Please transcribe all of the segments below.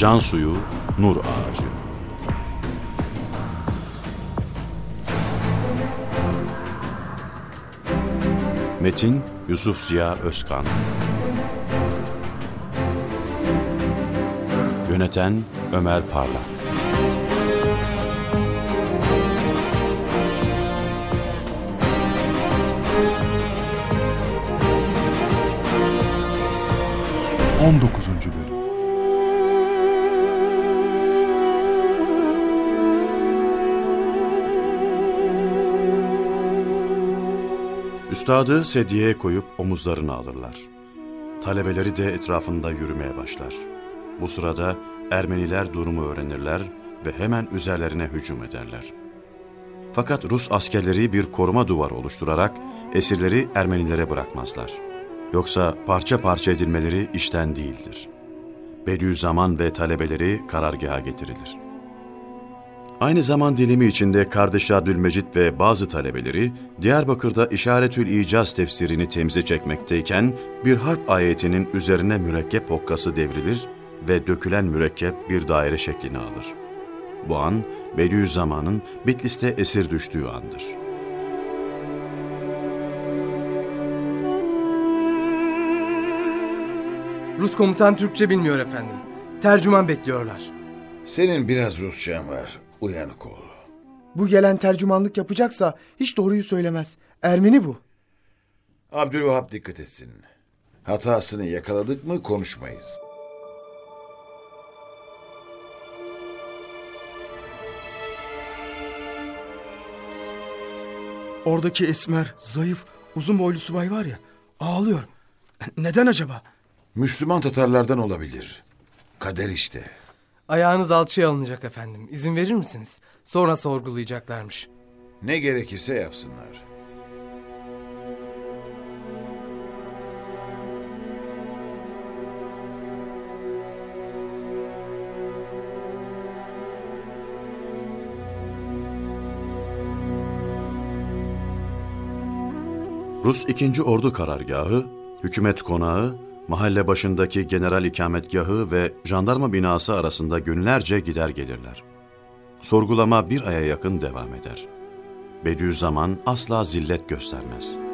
Can suyu, nur ağacı. Metin Yusuf Ziya Özkan. Yöneten Ömer Parlak. On dokuzuncu Bölüm Üstadı sedyeye koyup omuzlarını alırlar. Talebeleri de etrafında yürümeye başlar. Bu sırada Ermeniler durumu öğrenirler ve hemen üzerlerine hücum ederler. Fakat Rus askerleri bir koruma duvarı oluşturarak esirleri Ermenilere bırakmazlar. Yoksa parça parça edilmeleri işten değildir. Bediüzzaman ve talebeleri karargaha getirilir. Aynı zaman dilimi içinde kardeş Abdülmecit ve bazı talebeleri Diyarbakır'da İşaretül İcaz tefsirini temize çekmekteyken bir harp ayetinin üzerine mürekkep hokkası devrilir ve dökülen mürekkep bir daire şeklini alır. Bu an Bediüzzaman'ın Bitlis'te esir düştüğü andır. Rus komutan Türkçe bilmiyor efendim. Tercüman bekliyorlar. Senin biraz Rusçan var. Uyanık ol. Bu gelen tercümanlık yapacaksa hiç doğruyu söylemez. Ermeni bu. Abdülvahap dikkat etsin. Hatasını yakaladık mı konuşmayız. Oradaki esmer, zayıf, uzun boylu subay var ya ağlıyor. Neden acaba? Müslüman Tatarlardan olabilir. Kader işte. Ayağınız alçıya alınacak efendim. İzin verir misiniz? Sonra sorgulayacaklarmış. Ne gerekirse yapsınlar. Rus 2. Ordu Karargahı, hükümet konağı, mahalle başındaki general ikametgahı ve jandarma binası arasında günlerce gider gelirler. Sorgulama bir aya yakın devam eder. Bediüzzaman asla zillet göstermez.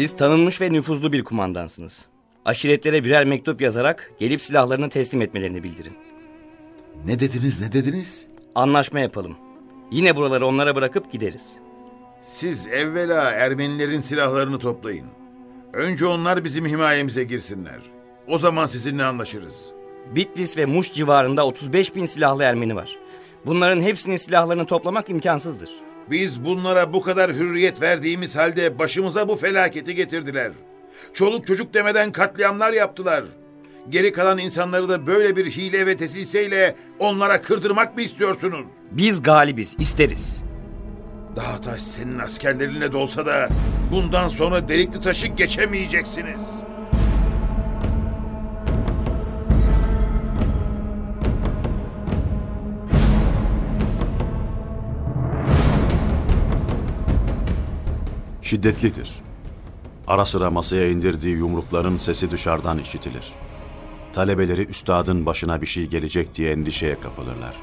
Siz tanınmış ve nüfuzlu bir kumandansınız. Aşiretlere birer mektup yazarak gelip silahlarını teslim etmelerini bildirin. Ne dediniz ne dediniz? Anlaşma yapalım. Yine buraları onlara bırakıp gideriz. Siz evvela Ermenilerin silahlarını toplayın. Önce onlar bizim himayemize girsinler. O zaman sizinle anlaşırız. Bitlis ve Muş civarında 35 bin silahlı Ermeni var. Bunların hepsinin silahlarını toplamak imkansızdır. Biz bunlara bu kadar hürriyet verdiğimiz halde başımıza bu felaketi getirdiler. Çoluk çocuk demeden katliamlar yaptılar. Geri kalan insanları da böyle bir hile ve tesiseyle onlara kırdırmak mı istiyorsunuz? Biz galibiz, isteriz. Daha taş senin askerlerinle de olsa da bundan sonra delikli taşı geçemeyeceksiniz. Şiddetlidir. Ara sıra masaya indirdiği yumrukların sesi dışarıdan işitilir. Talebeleri üstadın başına bir şey gelecek diye endişeye kapılırlar.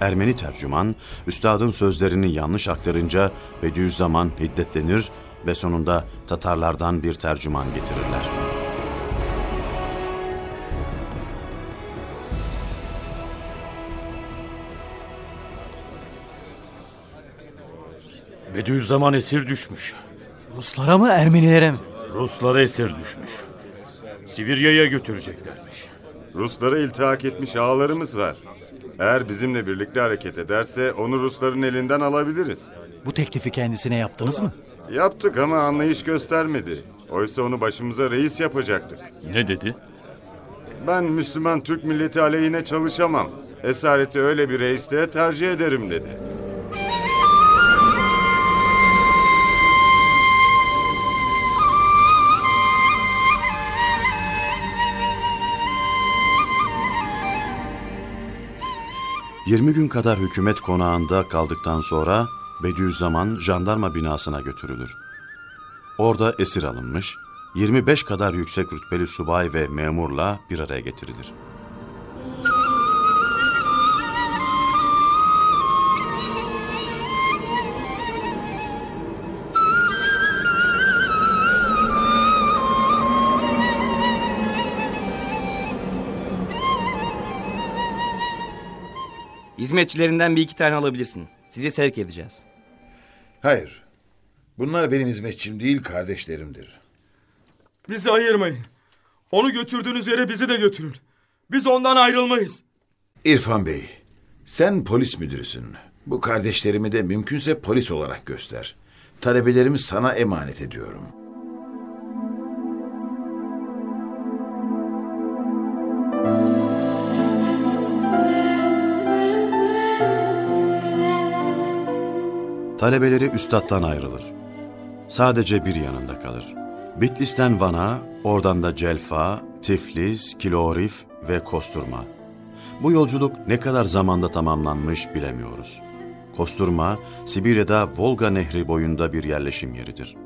Ermeni tercüman, üstadın sözlerini yanlış aktarınca Bediüzzaman hiddetlenir ve sonunda Tatarlardan bir tercüman getirirler. Bediüzzaman esir düşmüş. Ruslara mı Ermenilere mi? Ruslara esir düşmüş. Sibirya'ya götüreceklermiş. Ruslara iltihak etmiş ağalarımız var. Eğer bizimle birlikte hareket ederse onu Rusların elinden alabiliriz. Bu teklifi kendisine yaptınız mı? Yaptık ama anlayış göstermedi. Oysa onu başımıza reis yapacaktık. Ne dedi? Ben Müslüman Türk milleti aleyhine çalışamam. Esareti öyle bir reisliğe tercih ederim dedi. 20 gün kadar hükümet konağında kaldıktan sonra Bediüzzaman jandarma binasına götürülür. Orada esir alınmış, 25 kadar yüksek rütbeli subay ve memurla bir araya getirilir. Hizmetçilerinden bir iki tane alabilirsin. Sizi sevk edeceğiz. Hayır. Bunlar benim hizmetçim değil kardeşlerimdir. Bizi ayırmayın. Onu götürdüğünüz yere bizi de götürün. Biz ondan ayrılmayız. İrfan Bey, sen polis müdürüsün. Bu kardeşlerimi de mümkünse polis olarak göster. Talebelerimi sana emanet ediyorum. Talebeleri üstattan ayrılır. Sadece bir yanında kalır. Bitlis'ten Van'a, oradan da Celfa, Tiflis, Kilorif ve Kosturma. Bu yolculuk ne kadar zamanda tamamlanmış bilemiyoruz. Kosturma, Sibirya'da Volga Nehri boyunda bir yerleşim yeridir.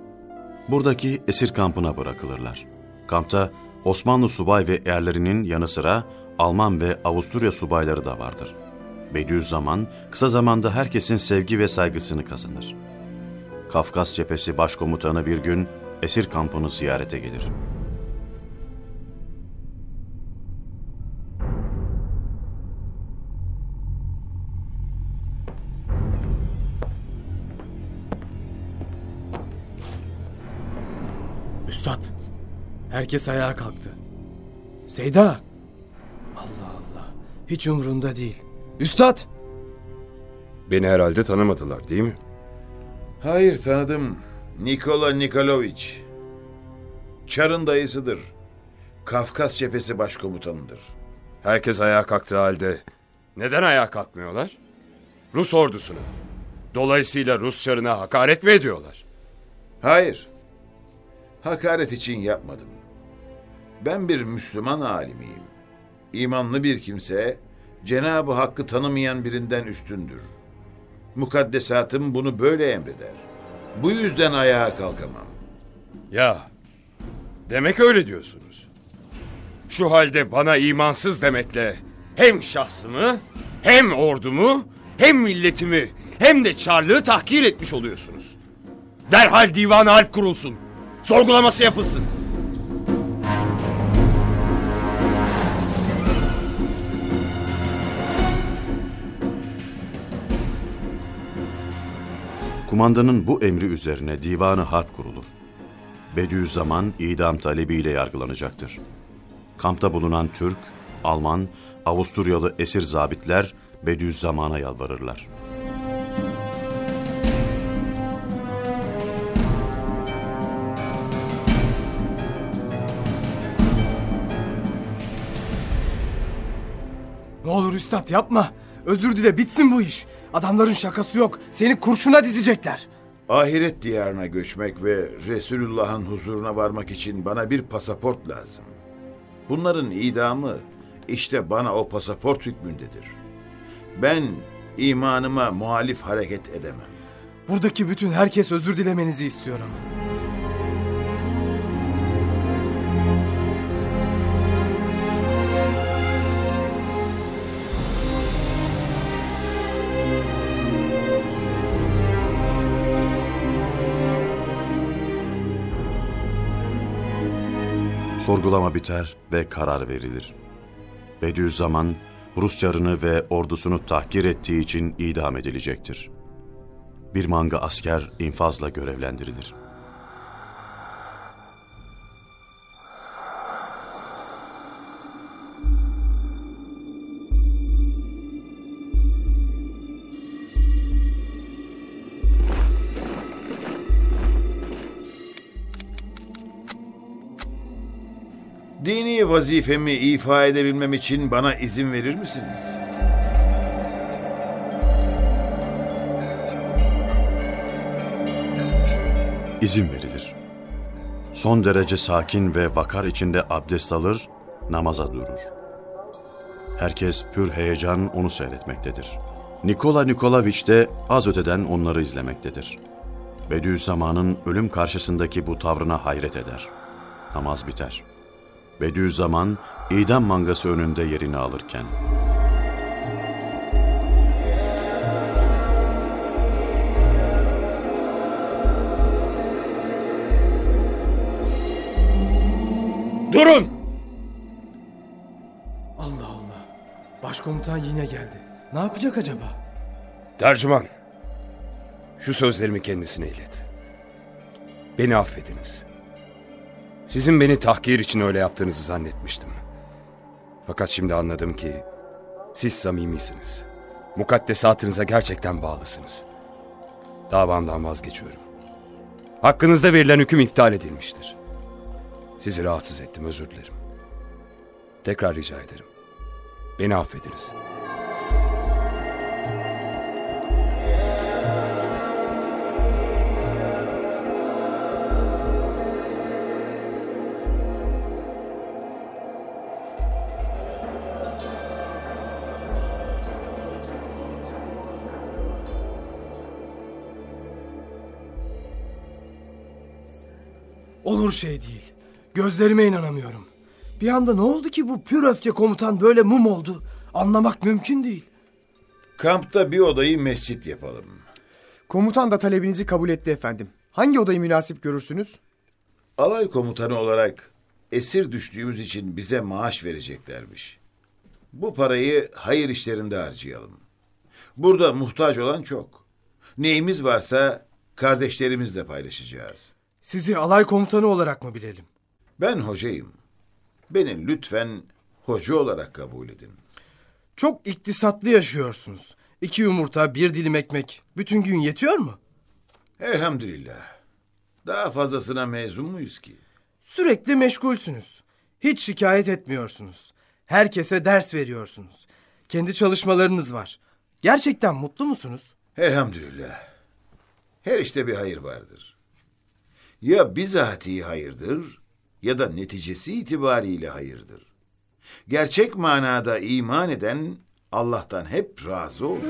Buradaki esir kampına bırakılırlar. Kampta Osmanlı subay ve erlerinin yanı sıra Alman ve Avusturya subayları da vardır. Bediüzzaman kısa zamanda herkesin sevgi ve saygısını kazanır. Kafkas Cephesi Başkomutanı bir gün esir kampını ziyarete gelir. Üstad, herkes ayağa kalktı. Seyda! Allah Allah, hiç umrunda değil. Üstad! Beni herhalde tanımadılar değil mi? Hayır tanıdım. Nikola Nikoloviç. Çar'ın dayısıdır. Kafkas cephesi başkomutanıdır. Herkes ayağa kalktığı halde neden ayağa kalkmıyorlar? Rus ordusuna. Dolayısıyla Rus çarına hakaret mi ediyorlar? Hayır. Hakaret için yapmadım. Ben bir Müslüman alimiyim. İmanlı bir kimse Cenab-ı Hakk'ı tanımayan birinden üstündür. Mukaddesatım bunu böyle emreder. Bu yüzden ayağa kalkamam. Ya, demek öyle diyorsunuz. Şu halde bana imansız demekle hem şahsımı, hem ordumu, hem milletimi, hem de çarlığı tahkir etmiş oluyorsunuz. Derhal divan harp kurulsun. Sorgulaması yapılsın. Kumandanın bu emri üzerine divanı harp kurulur. Bediüzzaman idam talebiyle yargılanacaktır. Kampta bulunan Türk, Alman, Avusturyalı esir zabitler Bediüzzaman'a yalvarırlar. Ne olur üstad yapma. Özür dile bitsin bu iş. Adamların şakası yok. Seni kurşuna dizecekler. Ahiret diyarına göçmek ve Resulullah'ın huzuruna varmak için bana bir pasaport lazım. Bunların idamı işte bana o pasaport hükmündedir. Ben imanıma muhalif hareket edemem. Buradaki bütün herkes özür dilemenizi istiyorum. Sorgulama biter ve karar verilir. Bediüzzaman, Rus çarını ve ordusunu tahkir ettiği için idam edilecektir. Bir manga asker infazla görevlendirilir. Vazifemi ifa edebilmem için bana izin verir misiniz? İzin verilir. Son derece sakin ve vakar içinde abdest alır, namaza durur. Herkes pür heyecan onu seyretmektedir. Nikola Nikolaviç de az öteden onları izlemektedir. Bediüzzaman'ın ölüm karşısındaki bu tavrına hayret eder. Namaz biter. Bediüzzaman idam mangası önünde yerini alırken Durun! Allah Allah. Başkomutan yine geldi. Ne yapacak acaba? Tercüman. Şu sözlerimi kendisine ilet. Beni affediniz. Sizin beni tahkir için öyle yaptığınızı zannetmiştim. Fakat şimdi anladım ki siz samimisiniz. Mukaddesatınıza gerçekten bağlısınız. Davamdan vazgeçiyorum. Hakkınızda verilen hüküm iptal edilmiştir. Sizi rahatsız ettim, özür dilerim. Tekrar rica ederim. Beni affediniz. Olur şey değil. Gözlerime inanamıyorum. Bir anda ne oldu ki bu pür öfke komutan böyle mum oldu? Anlamak mümkün değil. Kampta bir odayı mescit yapalım. Komutan da talebinizi kabul etti efendim. Hangi odayı münasip görürsünüz? Alay komutanı olarak esir düştüğümüz için bize maaş vereceklermiş. Bu parayı hayır işlerinde harcayalım. Burada muhtaç olan çok. Neyimiz varsa kardeşlerimizle paylaşacağız. Sizi alay komutanı olarak mı bilelim? Ben hocayım. Beni lütfen hoca olarak kabul edin. Çok iktisatlı yaşıyorsunuz. İki yumurta, bir dilim ekmek. Bütün gün yetiyor mu? Elhamdülillah. Daha fazlasına mezun muyuz ki? Sürekli meşgulsünüz. Hiç şikayet etmiyorsunuz. Herkese ders veriyorsunuz. Kendi çalışmalarınız var. Gerçekten mutlu musunuz? Elhamdülillah. Her işte bir hayır vardır. Ya bizatihi hayırdır ya da neticesi itibariyle hayırdır. Gerçek manada iman eden Allah'tan hep razı olur.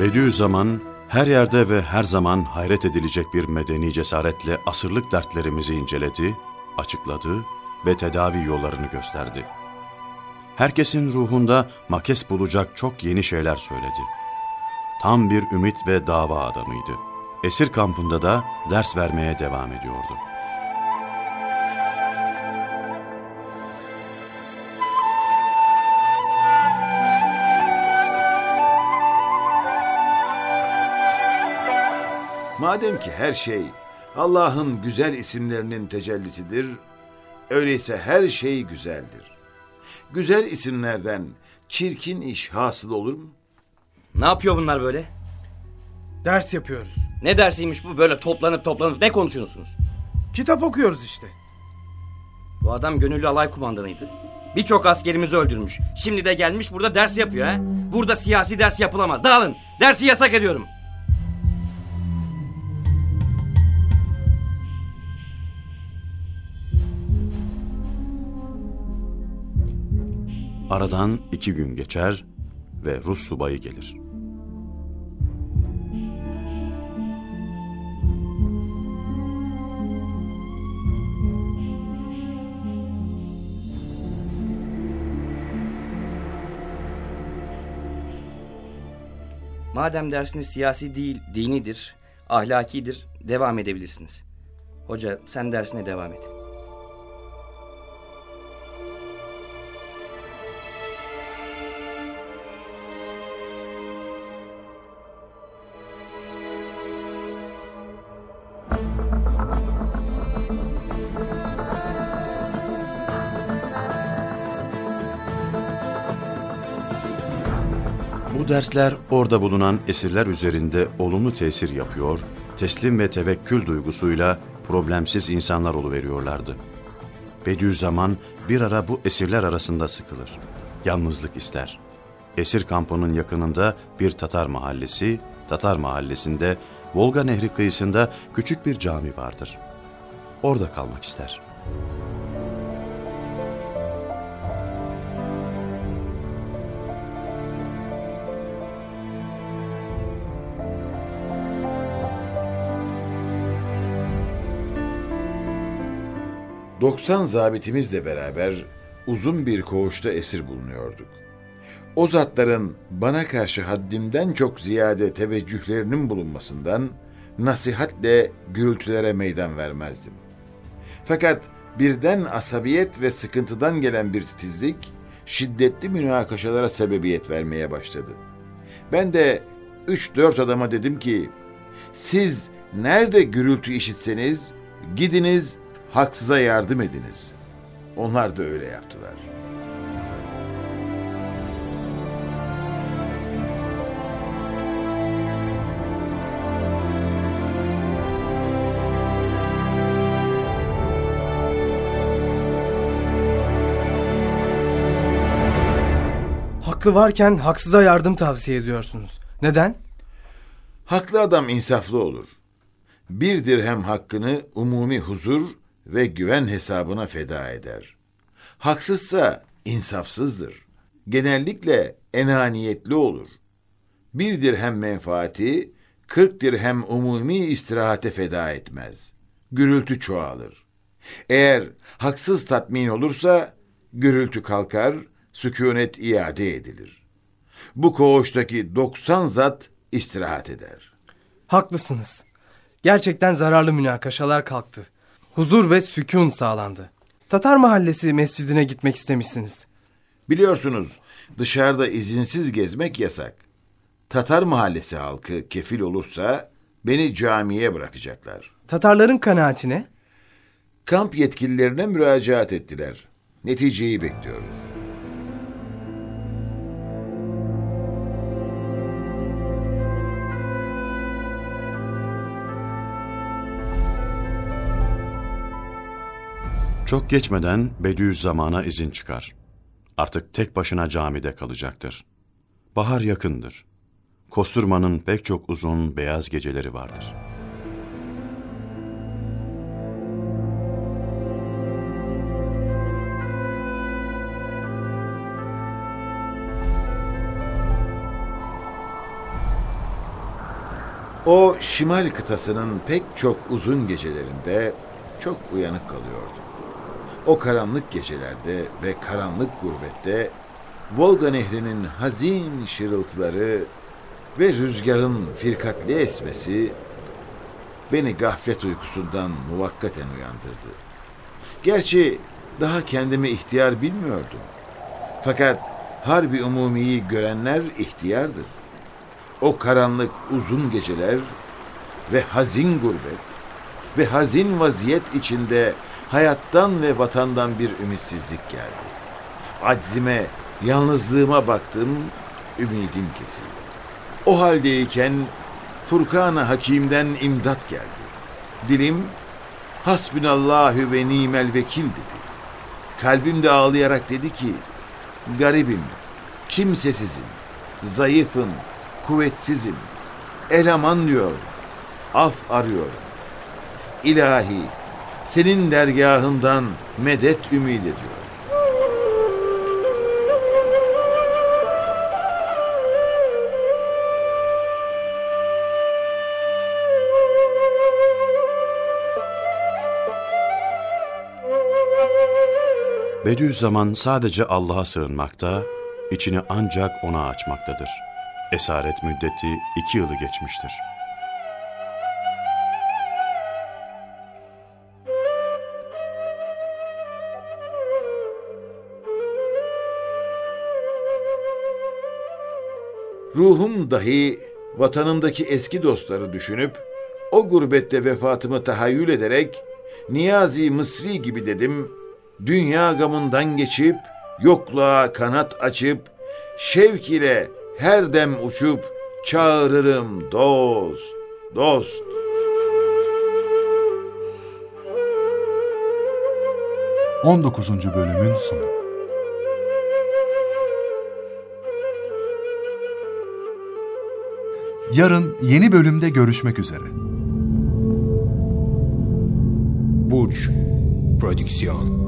Bediüzzaman her yerde ve her zaman hayret edilecek bir medeni cesaretle asırlık dertlerimizi inceledi, açıkladı ve tedavi yollarını gösterdi. Herkesin ruhunda makes bulacak çok yeni şeyler söyledi. Tam bir ümit ve dava adamıydı. Esir kampında da ders vermeye devam ediyordu. Madem ki her şey Allah'ın güzel isimlerinin tecellisidir, öyleyse her şey güzeldir. Güzel isimlerden çirkin iş hasıl olur mu? Ne yapıyor bunlar böyle? Ders yapıyoruz. Ne dersiymiş bu böyle toplanıp toplanıp ne konuşuyorsunuz? Kitap okuyoruz işte. Bu adam gönüllü alay kumandanıydı. Birçok askerimizi öldürmüş. Şimdi de gelmiş burada ders yapıyor ha. Burada siyasi ders yapılamaz. Dağılın. Dersi yasak ediyorum. Aradan iki gün geçer ve Rus subayı gelir. Madem dersiniz siyasi değil, dinidir, ahlakidir, devam edebilirsiniz. Hoca sen dersine devam et. Bu dersler orada bulunan esirler üzerinde olumlu tesir yapıyor, teslim ve tevekkül duygusuyla problemsiz insanlar oluveriyorlardı. Bediüzzaman bir ara bu esirler arasında sıkılır. Yalnızlık ister. Esir kampının yakınında bir Tatar mahallesi, Tatar mahallesinde Volga Nehri kıyısında küçük bir cami vardır. Orada kalmak ister. Doksan zabitimizle beraber uzun bir koğuşta esir bulunuyorduk. O zatların bana karşı haddimden çok ziyade teveccühlerinin bulunmasından nasihatle gürültülere meydan vermezdim. Fakat birden asabiyet ve sıkıntıdan gelen bir titizlik şiddetli münakaşalara sebebiyet vermeye başladı. Ben de üç dört adama dedim ki, siz nerede gürültü işitseniz gidiniz haksıza yardım ediniz. Onlar da öyle yaptılar. Haklı varken haksıza yardım tavsiye ediyorsunuz. Neden? Haklı adam insaflı olur. Bir dirhem hakkını umumi huzur ve güven hesabına feda eder. Haksızsa insafsızdır. Genellikle enaniyetli olur. Bir dirhem menfaati, kırk dirhem umumi istirahate feda etmez. Gürültü çoğalır. Eğer haksız tatmin olursa, gürültü kalkar, sükunet iade edilir. Bu koğuştaki 90 zat istirahat eder. Haklısınız. Gerçekten zararlı münakaşalar kalktı. Huzur ve sükun sağlandı. Tatar Mahallesi mescidine gitmek istemişsiniz. Biliyorsunuz dışarıda izinsiz gezmek yasak. Tatar mahallesi halkı kefil olursa beni camiye bırakacaklar. Tatarların kanaatine? Kamp yetkililerine müracaat ettiler. Neticeyi bekliyoruz. Çok geçmeden Bediüzzaman'a izin çıkar. Artık tek başına camide kalacaktır. Bahar yakındır. Kosturmanın pek çok uzun beyaz geceleri vardır. O şimal kıtasının pek çok uzun gecelerinde çok uyanık kalıyordu. O karanlık gecelerde ve karanlık gurbette Volga Nehri'nin hazin şırıltıları ve rüzgarın firkatli esmesi beni gaflet uykusundan muvakkaten uyandırdı. Gerçi daha kendimi ihtiyar bilmiyordum. Fakat harbi umumiyi görenler ihtiyardır. O karanlık uzun geceler ve hazin gurbet ve hazin vaziyet içinde hayattan ve vatandan bir ümitsizlik geldi. Aczime, yalnızlığıma baktım, ümidim kesildi. O haldeyken Furkan-ı Hakim'den imdat geldi. Dilim hasbinallahü ve nimel vekil dedi. Kalbim de ağlayarak dedi ki garibim, kimsesizim, zayıfım, kuvvetsizim, eleman diyor, af arıyorum. İlahi, senin dergahından medet ümid ediyorum. Bediüzzaman sadece Allah'a sığınmakta, içini ancak ona açmaktadır. Esaret müddeti iki yılı geçmiştir. Ruhum dahi vatanımdaki eski dostları düşünüp o gurbette vefatımı tahayyül ederek Niyazi Mısri gibi dedim. Dünya gamından geçip yokluğa kanat açıp şevk ile her dem uçup çağırırım dost, dost. 19. bölümün sonu. Yarın yeni bölümde görüşmek üzere. Burç Prodüksiyon